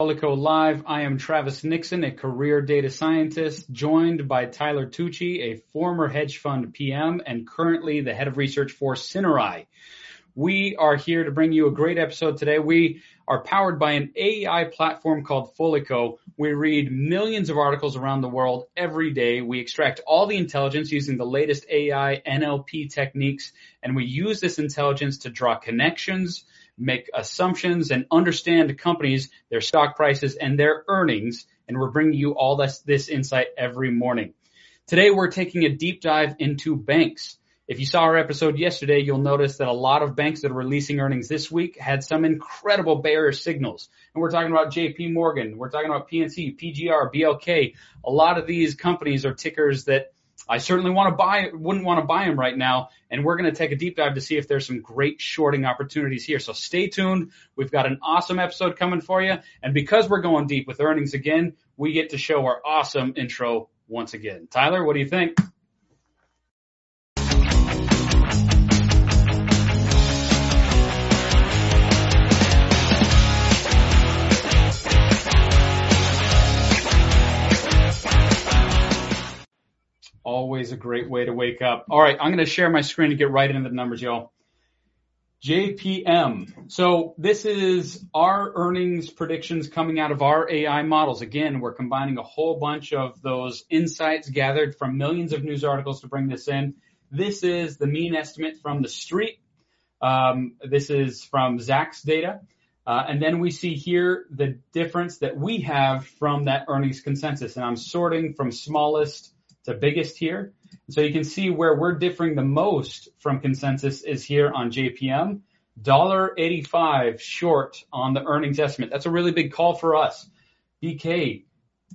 Foliko Live. I am Travis Nixon, a career data scientist, joined by Tyler Tucci, a former hedge fund PM and currently the head of research for Cinerai. We are here to bring you a great episode today. We are powered by an AI platform called Foliko. We read millions of articles around the world every day. We extract all the intelligence using the latest AI NLP techniques, and we use this intelligence to draw connections, make assumptions and understand companies, their stock prices and their earnings. And we're bringing you all this, this insight every morning. Today we're taking a deep dive into banks. If you saw our episode yesterday, you'll notice that a lot of banks that are releasing earnings this week had some incredible bearish signals. And we're talking about JP Morgan, we're talking about PNC, PGR, BLK. A lot of these companies are tickers that I certainly want to buy, wouldn't want to buy them right now. And we're going to take a deep dive to see if there's some great shorting opportunities here. So stay tuned. We've got an awesome episode coming for you. And because we're going deep with earnings again, we get to show our awesome intro once again. Tyler, what do you think? Always a great way to wake up. All right, I'm going to share my screen to get right into the numbers, y'all. JPM. So this is our earnings predictions coming out of our AI models. Again, we're combining a whole bunch of those insights gathered from millions of news articles to bring this in. This is the mean estimate from the street. Um, this is from Zacks data. Uh, and then we see here the difference that we have from that earnings consensus. And I'm sorting from smallest the biggest here. So you can see where we're differing the most from consensus is here on JPM. $1.85 short on the earnings estimate. That's a really big call for us. BK,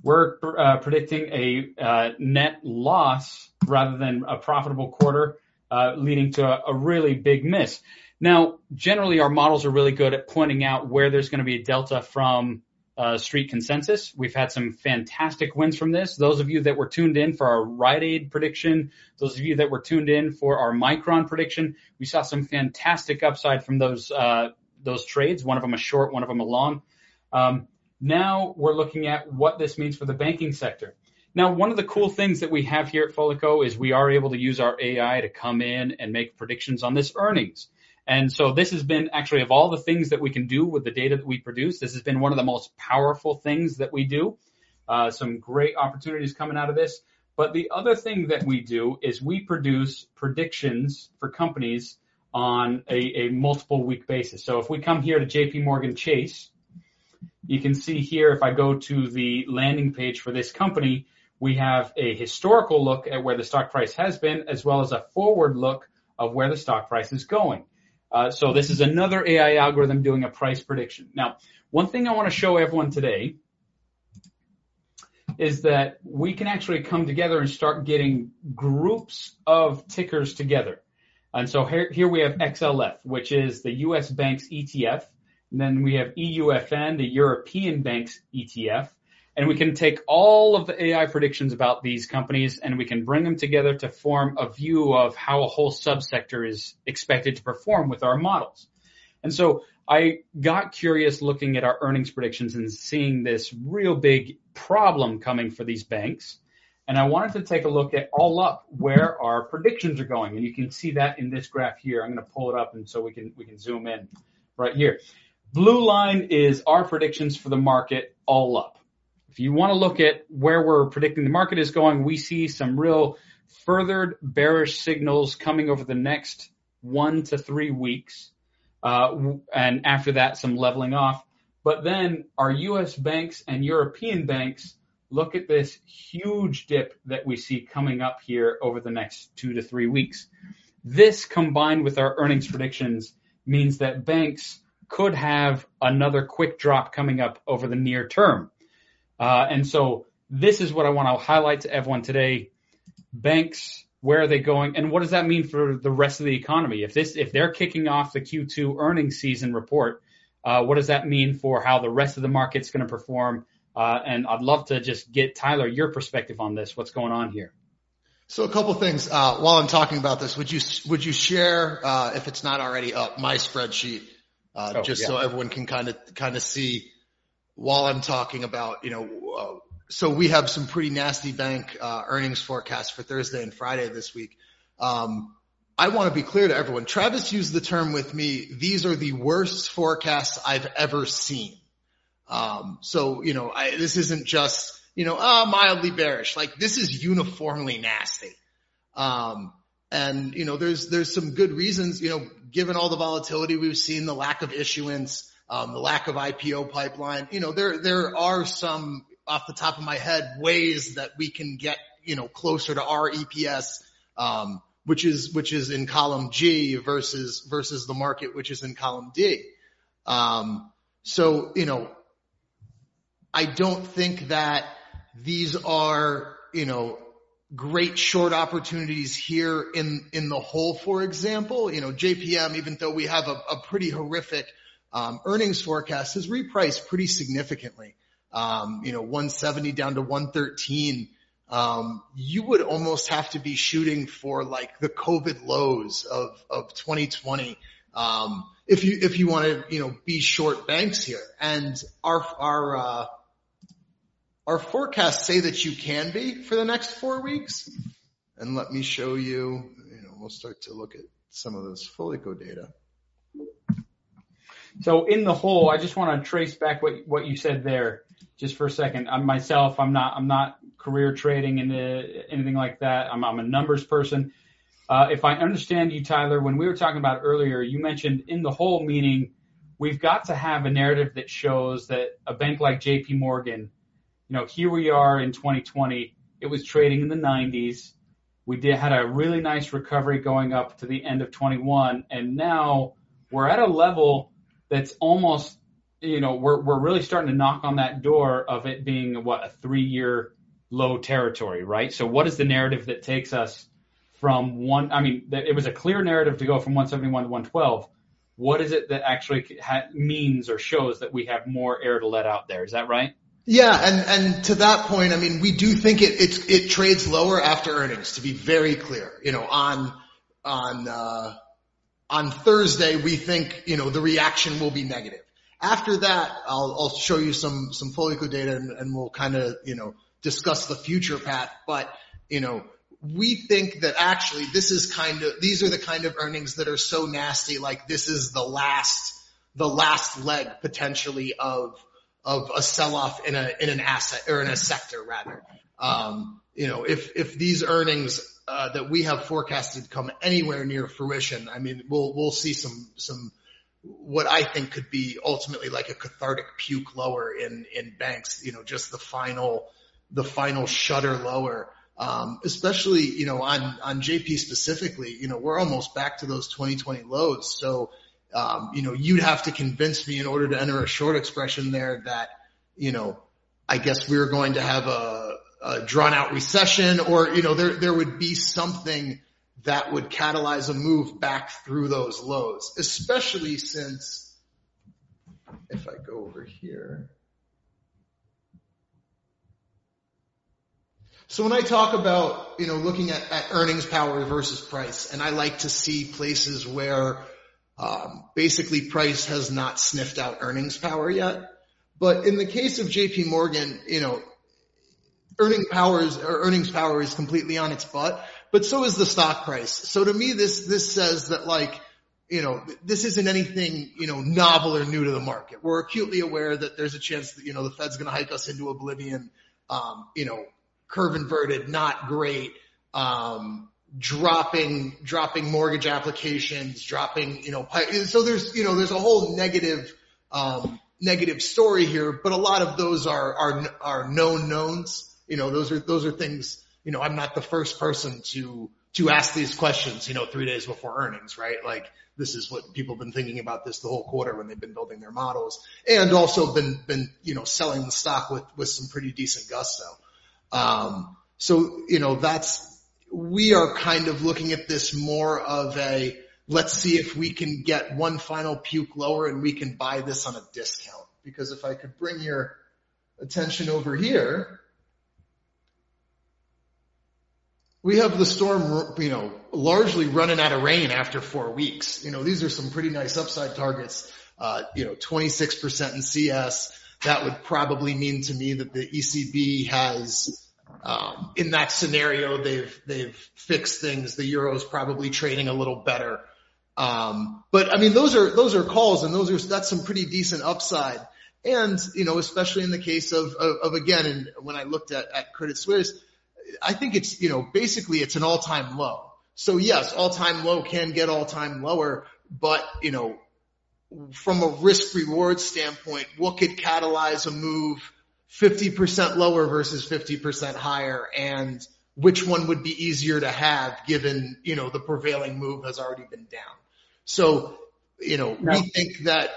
we're uh, predicting a uh, net loss rather than a profitable quarter, uh, leading to a, a, really big miss. Now, generally, our models are really good at pointing out where there's going to be a delta from uh, street consensus. We've had some fantastic wins from this. Those of you that were tuned in for our Rite Aid prediction, those of you that were tuned in for our Micron prediction, we saw some fantastic upside from those uh, those trades. One of them a short, one of them a long. Um, now we're looking at what this means for the banking sector. Now, one of the cool things that we have here at Foliko is we are able to use our AI to come in and make predictions on this earnings. And so this has been actually of all the things that we can do with the data that we produce, this has been one of the most powerful things that we do. Uh, some great opportunities coming out of this. But the other thing that we do is we produce predictions for companies on a, a multiple week basis. So if we come here to JP Morgan Chase, you can see here if I go to the landing page for this company, we have a historical look at where the stock price has been, as well as a forward look of where the stock price is going. Uh, so this is another AI algorithm doing a price prediction. Now, one thing I want to show everyone today is that we can actually come together and start getting groups of tickers together. And so here, here we have XLF, which is the US Banks ETF. And then we have EUFN, the European Banks ETF and we can take all of the AI predictions about these companies and we can bring them together to form a view of how a whole subsector is expected to perform with our models. And so I got curious looking at our earnings predictions and seeing this real big problem coming for these banks. And I wanted to take a look at all up where our predictions are going. And you can see that in this graph here. I'm going to pull it up and so we can, we can zoom in right here. Blue line is our predictions for the market all up. If you want to look at where we're predicting the market is going, we see some real furthered bearish signals coming over the next one to three weeks. Uh, and after that, some leveling off. But then our US banks and European banks look at this huge dip that we see coming up here over the next two to three weeks. This combined with our earnings predictions means that banks could have another quick drop coming up over the near term. Uh, and so this is what I want to highlight to everyone today. Banks, where are they going? And what does that mean for the rest of the economy? If this, if they're kicking off the Q2 earnings season report, uh, what does that mean for how the rest of the market's going to perform? Uh, and I'd love to just get Tyler your perspective on this. What's going on here? So a couple things uh, while I'm talking about this. Would you would you share uh, if it's not already up my spreadsheet, uh, oh, just yeah. so everyone can kind of kind of see while I'm talking about, you know, uh, so we have some pretty nasty bank uh, earnings forecasts for Thursday and Friday this week. Um, I want to be clear to everyone. Travis used the term with me. These are the worst forecasts I've ever seen. Um, so you know, I, this isn't just you know, ah, mildly bearish. Like this is uniformly nasty. Um, and you know, there's there's some good reasons. You know, given all the volatility we've seen, the lack of issuance, um, the lack of IPO pipeline. You know, there there are some off the top of my head ways that we can get you know closer to our EPS. Um, which is which is in column G versus versus the market, which is in column D. Um, so you know, I don't think that these are you know great short opportunities here in in the whole. For example, you know, JPM, even though we have a, a pretty horrific um, earnings forecast, has repriced pretty significantly. Um, you know, 170 down to 113 um, you would almost have to be shooting for like the COVID lows of, of 2020. Um, if you, if you want to, you know, be short banks here and our, our, uh, our forecasts say that you can be for the next four weeks. And let me show you, you know, we'll start to look at some of those Foliko data. So in the whole, I just want to trace back what, what you said there just for a second. I'm myself, I'm not, I'm not career trading into anything like that. I'm, I'm a numbers person. Uh, if I understand you, Tyler, when we were talking about earlier, you mentioned in the whole meaning we've got to have a narrative that shows that a bank like JP Morgan, you know, here we are in 2020. It was trading in the 90s. We did had a really nice recovery going up to the end of 21, and now we're at a level that's almost, you know, we're we're really starting to knock on that door of it being what a three year low territory, right? So what is the narrative that takes us from one? I mean, it was a clear narrative to go from 171 to 112. What is it that actually ha- means or shows that we have more air to let out there? Is that right? Yeah, and and to that point, I mean, we do think it it, it trades lower after earnings. To be very clear, you know, on on uh, on Thursday, we think you know the reaction will be negative. After that, I'll I'll show you some some Foliko data, and, and we'll kind of you know discuss the future path, but you know, we think that actually this is kind of, these are the kind of earnings that are so nasty, like this is the last, the last leg potentially of, of a sell-off in a, in an asset or in a sector rather. Um, you know, if, if these earnings, uh, that we have forecasted come anywhere near fruition, I mean, we'll, we'll see some, some, what I think could be ultimately like a cathartic puke lower in, in banks, you know, just the final, the final shutter lower. Um, especially, you know, on, on JP specifically, you know, we're almost back to those 2020 lows. So, um, you know, you'd have to convince me in order to enter a short expression there that, you know, I guess we we're going to have a, a drawn out recession or, you know, there, there would be something that would catalyze a move back through those lows, especially since if I go over here, So when I talk about, you know, looking at, at earnings power versus price, and I like to see places where um, basically price has not sniffed out earnings power yet. But in the case of JP Morgan, you know, earning powers or earnings power is completely on its butt, but so is the stock price. So to me, this, this says that like, you know, this isn't anything, you know, novel or new to the market. We're acutely aware that there's a chance that, you know, the Fed's going to hike us into oblivion. Um, you know, curve inverted, not great. Um, dropping, dropping mortgage applications, dropping, you know, so there's, you know, there's a whole negative, um, negative story here, but a lot of those are, are, are known knowns. You know, those are, those are things, you know, I'm not the first person to, to ask these questions, you know, three days before earnings, right? Like this is what people have been thinking about this the whole quarter when they've been building their models and also been, been, you know, selling the stock with, with some pretty decent gusto. Um, so, you know, that's, we are kind of looking at this more of a, let's see if we can get one final puke lower and we can buy this on a discount. Because if I could bring your attention over here, we have the storm, you know, largely running out of rain after four weeks. You know, these are some pretty nice upside targets. Uh, you know, 26% in CS, that would probably mean to me that the ECB has um, in that scenario, they've they've fixed things. The euro is probably trading a little better. Um, but I mean, those are those are calls, and those are that's some pretty decent upside. And you know, especially in the case of of, of again, and when I looked at at Credit Suisse, I think it's you know basically it's an all time low. So yes, all time low can get all time lower, but you know, from a risk reward standpoint, what could catalyze a move? 50% lower versus 50% higher and which one would be easier to have given, you know, the prevailing move has already been down. So, you know, no. we think that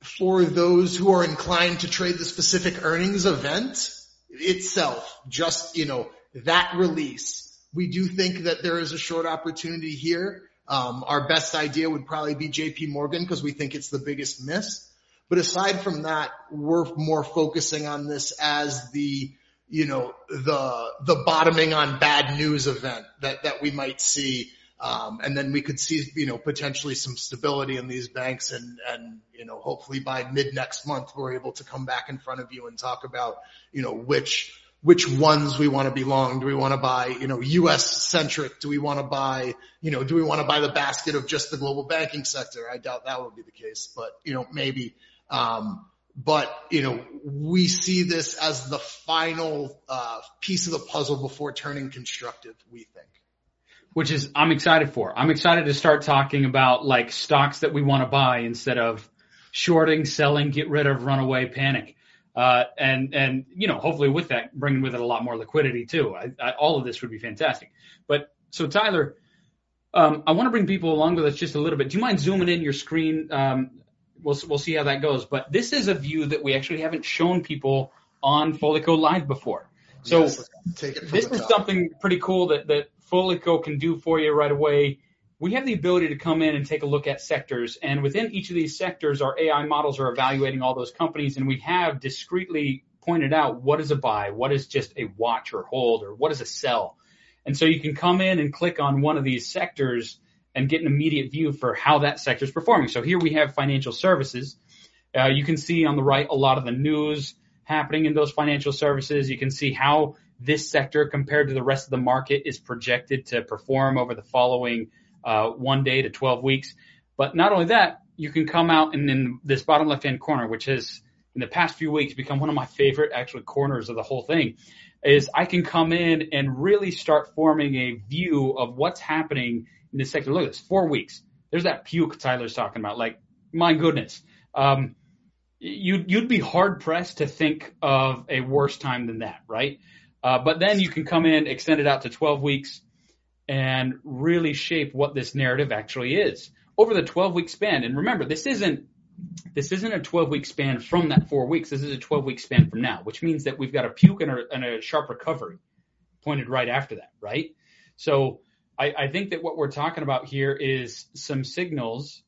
for those who are inclined to trade the specific earnings event itself, just, you know, that release, we do think that there is a short opportunity here. Um, our best idea would probably be JP Morgan because we think it's the biggest miss. But aside from that, we're more focusing on this as the, you know, the, the bottoming on bad news event that, that we might see. Um, and then we could see, you know, potentially some stability in these banks and, and, you know, hopefully by mid next month, we're able to come back in front of you and talk about, you know, which, which ones we want to be long. Do we want to buy, you know, US centric? Do we want to buy, you know, do we want to buy the basket of just the global banking sector? I doubt that would be the case, but, you know, maybe. Um, but you know, we see this as the final uh, piece of the puzzle before turning constructive. We think. Which is I'm excited for. I'm excited to start talking about like stocks that we want to buy instead of shorting, selling, get rid of, runaway, panic. Uh, and and you know, hopefully with that, bringing with it a lot more liquidity too. I, I, all of this would be fantastic. But so Tyler, um, I want to bring people along with us just a little bit. Do you mind zooming in your screen um, we'll we'll see how that goes. But this is a view that we actually haven't shown people on Foliko Live before. So yes, this is something pretty cool that that Foliko can do for you right away. We have the ability to come in and take a look at sectors, and within each of these sectors, our AI models are evaluating all those companies, and we have discreetly pointed out what is a buy, what is just a watch or hold, or what is a sell. And so you can come in and click on one of these sectors and get an immediate view for how that sector is performing. So here we have financial services. Uh, you can see on the right a lot of the news happening in those financial services. You can see how this sector compared to the rest of the market is projected to perform over the following uh, one day to 12 weeks. But not only that, you can come out and in this bottom left hand corner, which has in the past few weeks become one of my favorite actual corners of the whole thing, is I can come in and really start forming a view of what's happening in this sector. Look at this, four weeks. There's that puke Tyler's talking about. Like, my goodness. Um, you'd, you'd be hard pressed to think of a worse time than that, right? Uh, but then you can come in, extend it out to 12 weeks and really shape what this narrative actually is over the 12 week span. And remember, this isn't, this isn't a 12 week span from that four weeks. This is a 12 week span from now, which means that we've got a puke and a, and a sharp recovery pointed right after that, right? So I, I think that what we're talking about here is some signals.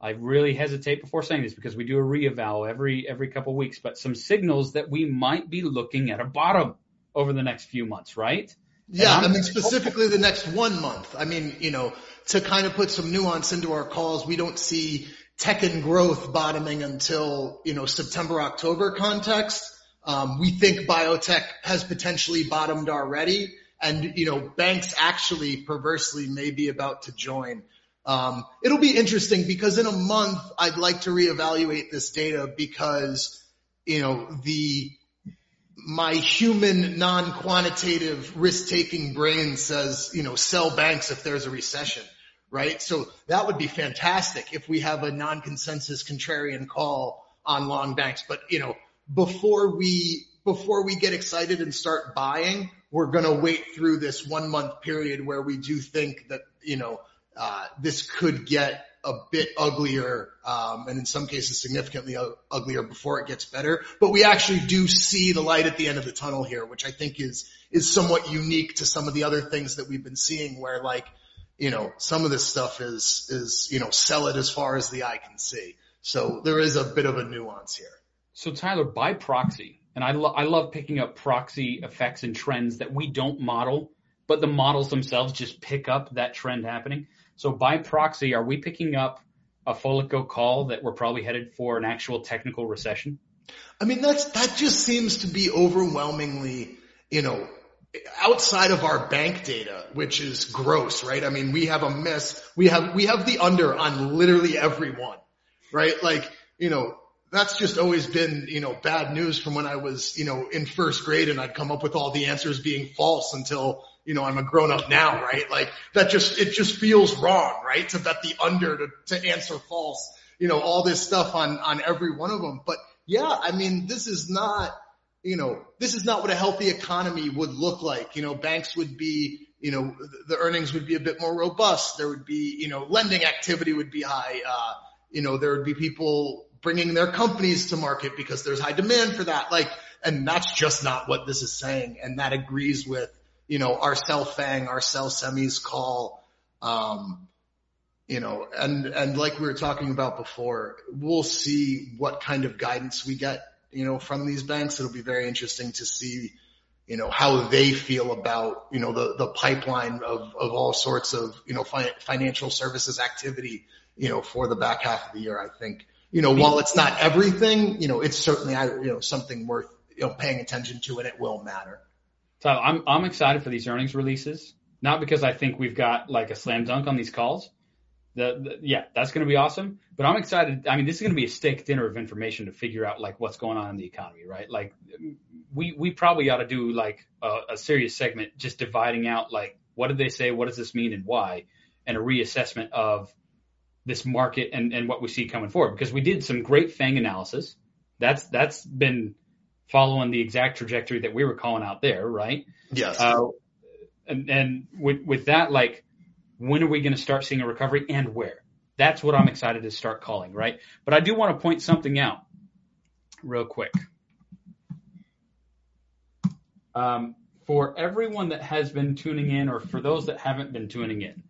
I really hesitate before saying this because we do a reeval every every couple weeks, but some signals that we might be looking at a bottom over the next few months, right? Yeah, I mean specifically the next one month. I mean, you know, to kind of put some nuance into our calls, we don't see tech and growth bottoming until, you know, September, October context. Um, we think biotech has potentially bottomed already and you know banks actually perversely may be about to join. Um, it'll be interesting because in a month I'd like to reevaluate this data because you know the my human non-quantitative risk-taking brain says you know sell banks if there's a recession right? So that would be fantastic if we have a non-consensus contrarian call on long banks. But you know before we before we get excited and start buying we're going to wait through this one month period where we do think that, you know, uh, this could get a bit uglier, um, and in some cases significantly uglier before it gets better. But we actually do see the light at the end of the tunnel here, which I think is, is somewhat unique to some of the other things that we've been seeing where like, you know, some of this stuff is, is, you know, sell it as far as the eye can see. So there is a bit of a nuance here. So Tyler, by proxy, and I, lo- I love picking up proxy effects and trends that we don't model, but the models themselves just pick up that trend happening. So by proxy, are we picking up a Foliko call that we're probably headed for an actual technical recession? I mean, that's, that just seems to be overwhelmingly, you know, outside of our bank data, which is gross, right? I mean, we have a miss. We have, we have the under on literally everyone, right? Like, you know, that's just always been, you know, bad news from when I was, you know, in first grade and I'd come up with all the answers being false until, you know, I'm a grown up now, right? Like that just, it just feels wrong, right? To bet the under to, to answer false, you know, all this stuff on, on every one of them. But yeah, I mean, this is not, you know, this is not what a healthy economy would look like. You know, banks would be, you know, the earnings would be a bit more robust. There would be, you know, lending activity would be high. Uh, you know, there would be people bringing their companies to market because there's high demand for that. Like, and that's just not what this is saying. And that agrees with, you know, our sell fang, our sell semis call, um, you know, and, and like we were talking about before, we'll see what kind of guidance we get, you know, from these banks. It'll be very interesting to see, you know, how they feel about, you know, the, the pipeline of, of all sorts of, you know, fi- financial services activity, you know, for the back half of the year. I think, you know, while it's not everything, you know, it's certainly, I you know, something worth, you know, paying attention to and it will matter. So I'm, I'm excited for these earnings releases, not because I think we've got like a slam dunk on these calls. The, the yeah, that's going to be awesome. But I'm excited. I mean, this is going to be a steak dinner of information to figure out like what's going on in the economy, right? Like we, we probably ought to do like a, a serious segment just dividing out like what did they say? What does this mean and why? And a reassessment of this market and, and what we see coming forward because we did some great FANG analysis. That's that's been following the exact trajectory that we were calling out there, right? Yes. Uh, and and with with that, like, when are we going to start seeing a recovery and where? That's what I'm excited to start calling, right? But I do want to point something out real quick. Um, for everyone that has been tuning in, or for those that haven't been tuning in,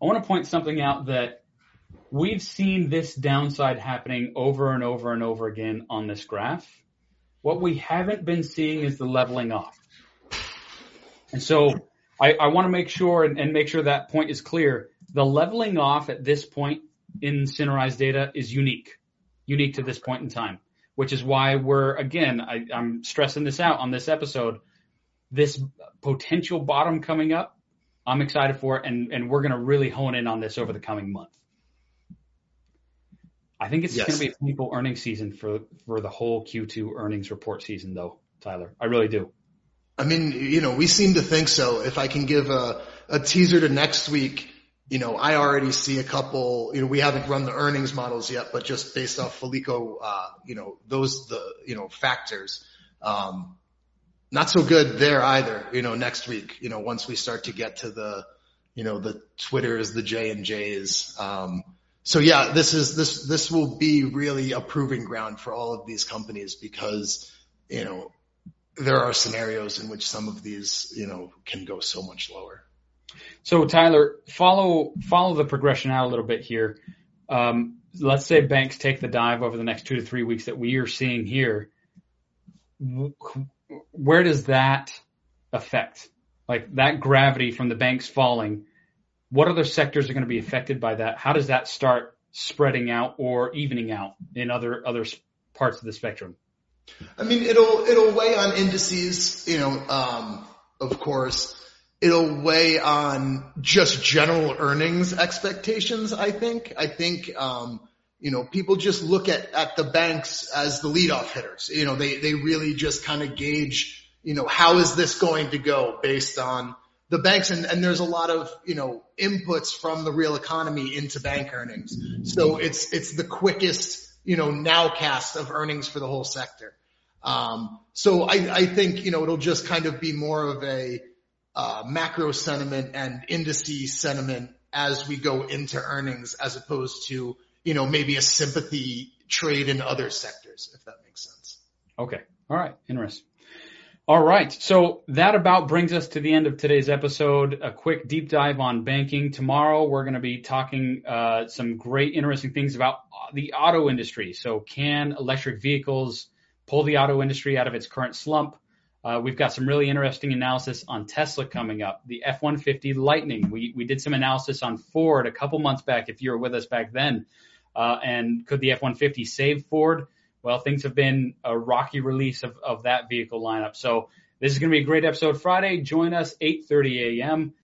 I want to point something out that we've seen this downside happening over and over and over again on this graph. What we haven't been seeing is the leveling off. And so I, I want to make sure and, and, make sure that point is clear. The leveling off at this point in Cinerise data is unique, unique to this point in time, which is why we're, again, I, I'm stressing this out on this episode. This potential bottom coming up, I'm excited for it, and, and we're going to really hone in on this over the coming month. I think it's yes. going to be a painful earnings season for for the whole Q2 earnings report season, though, Tyler. I really do. I mean, you know, we seem to think so. If I can give a, a teaser to next week, you know, I already see a couple, you know, we haven't run the earnings models yet, but just based off Foliko, uh, you know, those, the, you know, factors, um, not so good there either, you know, next week, you know, once we start to get to the, you know, the Twitters, the J and J's, um, so yeah, this is this this will be really a proving ground for all of these companies because you know there are scenarios in which some of these you know can go so much lower. So Tyler, follow follow the progression out a little bit here. Um, let's say banks take the dive over the next two to three weeks that we are seeing here. Where does that affect? Like that gravity from the banks falling what other sectors are going to be affected by that? How does that start spreading out or evening out in other other parts of the spectrum? I mean, it'll it'll weigh on indices, you know, um, of course. It'll weigh on just general earnings expectations. I think. I think, um, you know, people just look at at the banks as the leadoff hitters. You know, they they really just kind of gauge, you know, how is this going to go based on the banks and, and there's a lot of, you know, inputs from the real economy into bank earnings. So it's, it's the quickest, you know, nowcast of earnings for the whole sector. Um, so I, I think, you know, it'll just kind of be more of a, uh, macro sentiment and indices sentiment as we go into earnings as opposed to, you know, maybe a sympathy trade in other sectors, if that makes sense. Okay. All right. Interesting. All right. So that about brings us to the end of today's episode. A quick deep dive on banking. Tomorrow we're going to be talking uh, some great, interesting things about the auto industry. So can electric vehicles pull the auto industry out of its current slump? Uh, we've got some really interesting analysis on Tesla coming up. The F-150 Lightning. We we did some analysis on Ford a couple months back. If you were with us back then, uh, and could the F-150 save Ford? Well, things have been a rocky release of, of that vehicle lineup. So this is going to be a great episode Friday. Join us 8:30 a.m.